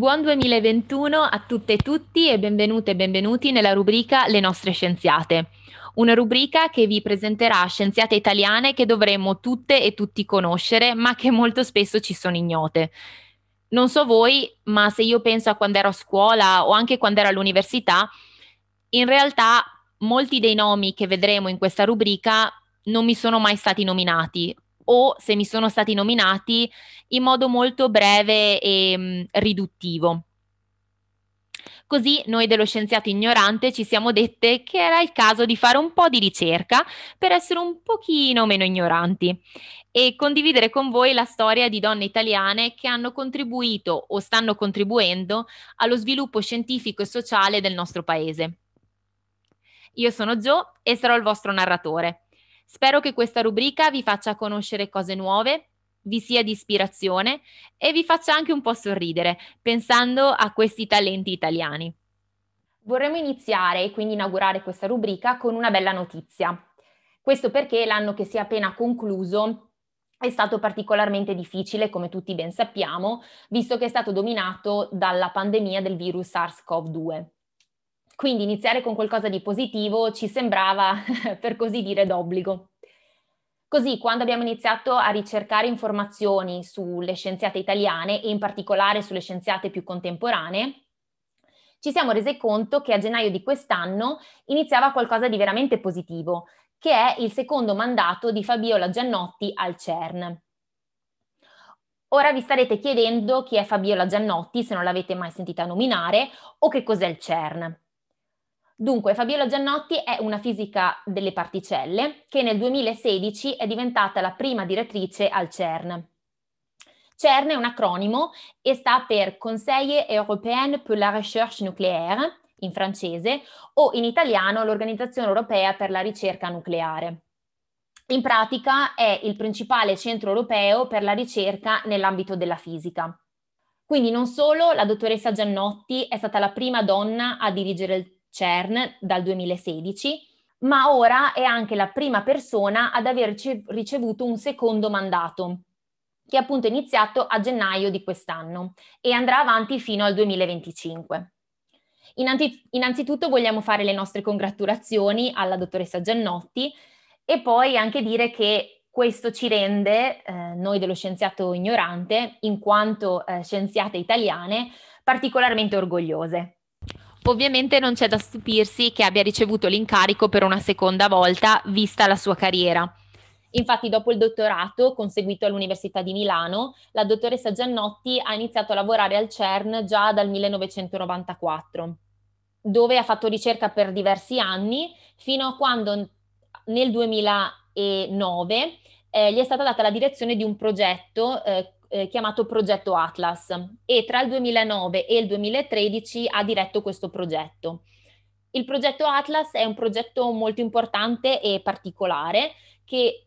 Buon 2021 a tutte e tutti e benvenute e benvenuti nella rubrica Le nostre scienziate. Una rubrica che vi presenterà scienziate italiane che dovremmo tutte e tutti conoscere, ma che molto spesso ci sono ignote. Non so voi, ma se io penso a quando ero a scuola o anche quando ero all'università, in realtà molti dei nomi che vedremo in questa rubrica non mi sono mai stati nominati o se mi sono stati nominati in modo molto breve e mh, mm, riduttivo. Così noi dello scienziato ignorante ci siamo dette che era il caso di fare un po' di ricerca per essere un pochino meno ignoranti e condividere con voi la storia di donne italiane che hanno contribuito o stanno contribuendo allo sviluppo scientifico e sociale del nostro paese. Io sono Jo e sarò il vostro narratore. Spero che questa rubrica vi faccia conoscere cose nuove, vi sia di ispirazione e vi faccia anche un po' sorridere pensando a questi talenti italiani. Vorremmo iniziare e quindi inaugurare questa rubrica con una bella notizia. Questo perché l'anno che si è appena concluso è stato particolarmente difficile, come tutti ben sappiamo, visto che è stato dominato dalla pandemia del virus SARS-CoV-2. Quindi iniziare con qualcosa di positivo ci sembrava, per così dire, d'obbligo. Così, quando abbiamo iniziato a ricercare informazioni sulle scienziate italiane e in particolare sulle scienziate più contemporanee, ci siamo resi conto che a gennaio di quest'anno iniziava qualcosa di veramente positivo, che è il secondo mandato di Fabiola Giannotti al CERN. Ora vi starete chiedendo chi è Fabiola Giannotti, se non l'avete mai sentita nominare, o che cos'è il CERN. Dunque, Fabiola Giannotti è una fisica delle particelle che nel 2016 è diventata la prima direttrice al CERN. CERN è un acronimo e sta per Conseil européen pour la recherche nucléaire, in francese, o in italiano l'Organizzazione europea per la ricerca nucleare. In pratica è il principale centro europeo per la ricerca nell'ambito della fisica. Quindi non solo la dottoressa Giannotti è stata la prima donna a dirigere il CERN dal 2016, ma ora è anche la prima persona ad aver ricevuto un secondo mandato, che è appunto iniziato a gennaio di quest'anno e andrà avanti fino al 2025. Innanzi, innanzitutto vogliamo fare le nostre congratulazioni alla dottoressa Giannotti e poi anche dire che questo ci rende, eh, noi dello scienziato ignorante, in quanto eh, scienziate italiane, particolarmente orgogliose. Ovviamente non c'è da stupirsi che abbia ricevuto l'incarico per una seconda volta, vista la sua carriera. Infatti, dopo il dottorato conseguito all'Università di Milano, la dottoressa Giannotti ha iniziato a lavorare al CERN già dal 1994, dove ha fatto ricerca per diversi anni, fino a quando nel 2009 eh, gli è stata data la direzione di un progetto eh, eh, chiamato Progetto Atlas e tra il 2009 e il 2013 ha diretto questo progetto. Il progetto Atlas è un progetto molto importante e particolare che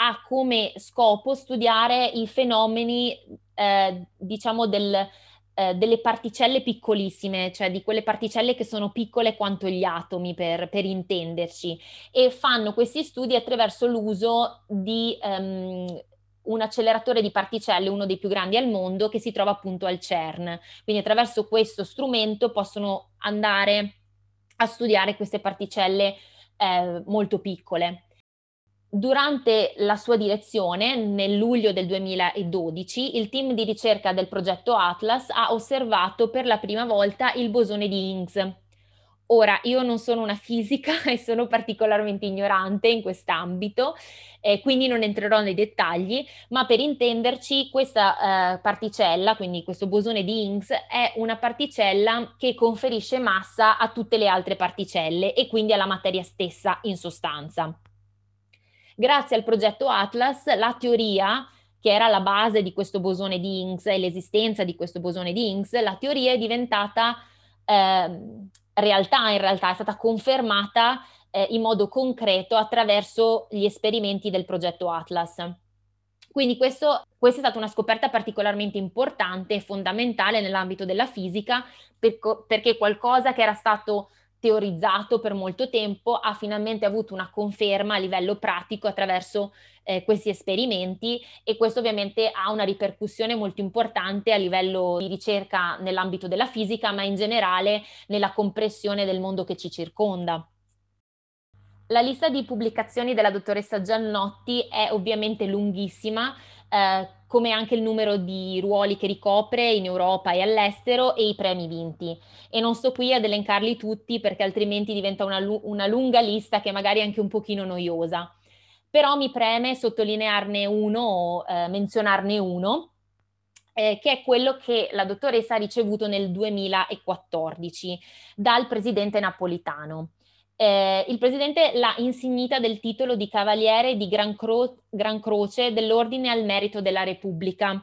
ha come scopo studiare i fenomeni, eh, diciamo, del, eh, delle particelle piccolissime, cioè di quelle particelle che sono piccole quanto gli atomi, per, per intenderci, e fanno questi studi attraverso l'uso di um, un acceleratore di particelle, uno dei più grandi al mondo, che si trova appunto al CERN. Quindi attraverso questo strumento possono andare a studiare queste particelle eh, molto piccole. Durante la sua direzione, nel luglio del 2012, il team di ricerca del progetto Atlas ha osservato per la prima volta il bosone di Higgs, Ora, io non sono una fisica e sono particolarmente ignorante in quest'ambito, eh, quindi non entrerò nei dettagli, ma per intenderci questa eh, particella, quindi questo bosone di Higgs, è una particella che conferisce massa a tutte le altre particelle e quindi alla materia stessa in sostanza. Grazie al progetto Atlas, la teoria che era la base di questo bosone di Higgs e l'esistenza di questo bosone di Higgs, la teoria è diventata eh, realtà in realtà è stata confermata eh, in modo concreto attraverso gli esperimenti del progetto Atlas. Quindi questo, questa è stata una scoperta particolarmente importante e fondamentale nell'ambito della fisica per, perché qualcosa che era stato teorizzato per molto tempo ha finalmente avuto una conferma a livello pratico attraverso eh, questi esperimenti e questo ovviamente ha una ripercussione molto importante a livello di ricerca nell'ambito della fisica, ma in generale nella compressione del mondo che ci circonda. La lista di pubblicazioni della dottoressa Giannotti è ovviamente lunghissima, eh, come anche il numero di ruoli che ricopre in Europa e all'estero e i premi vinti. E non sto qui ad elencarli tutti perché altrimenti diventa una, una lunga lista che magari è anche un pochino noiosa. Però mi preme sottolinearne uno eh, menzionarne uno, eh, che è quello che la dottoressa ha ricevuto nel 2014 dal presidente napolitano eh, il presidente l'ha insignita del titolo di Cavaliere di Gran, Cro- Gran Croce dell'Ordine al Merito della Repubblica.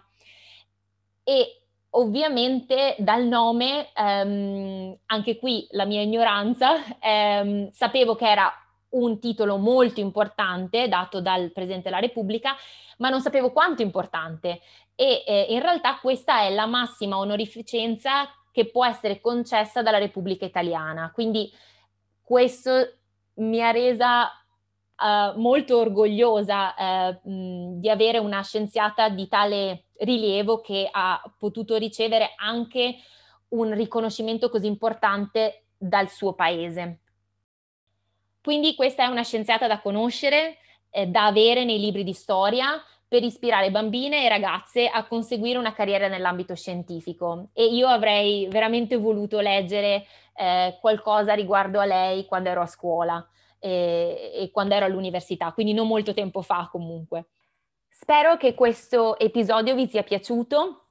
E ovviamente dal nome, ehm, anche qui la mia ignoranza, ehm, sapevo che era un titolo molto importante dato dal Presidente della Repubblica, ma non sapevo quanto importante. E eh, in realtà questa è la massima onorificenza che può essere concessa dalla Repubblica Italiana. Quindi questo mi ha resa uh, molto orgogliosa uh, di avere una scienziata di tale rilievo che ha potuto ricevere anche un riconoscimento così importante dal suo paese. Quindi questa è una scienziata da conoscere, eh, da avere nei libri di storia per ispirare bambine e ragazze a conseguire una carriera nell'ambito scientifico. E io avrei veramente voluto leggere eh, qualcosa riguardo a lei quando ero a scuola e, e quando ero all'università, quindi non molto tempo fa comunque. Spero che questo episodio vi sia piaciuto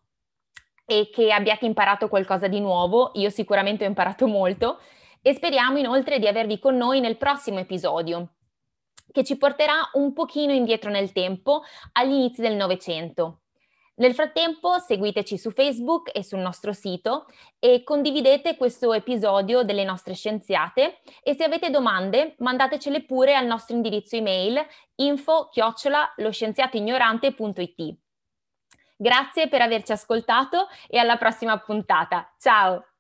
e che abbiate imparato qualcosa di nuovo. Io sicuramente ho imparato molto e speriamo inoltre di avervi con noi nel prossimo episodio che ci porterà un pochino indietro nel tempo agli inizi del Novecento. Nel frattempo seguiteci su Facebook e sul nostro sito e condividete questo episodio delle nostre scienziate e se avete domande mandatecele pure al nostro indirizzo email info chiocciola loscienziatoignorante.it. Grazie per averci ascoltato e alla prossima puntata. Ciao!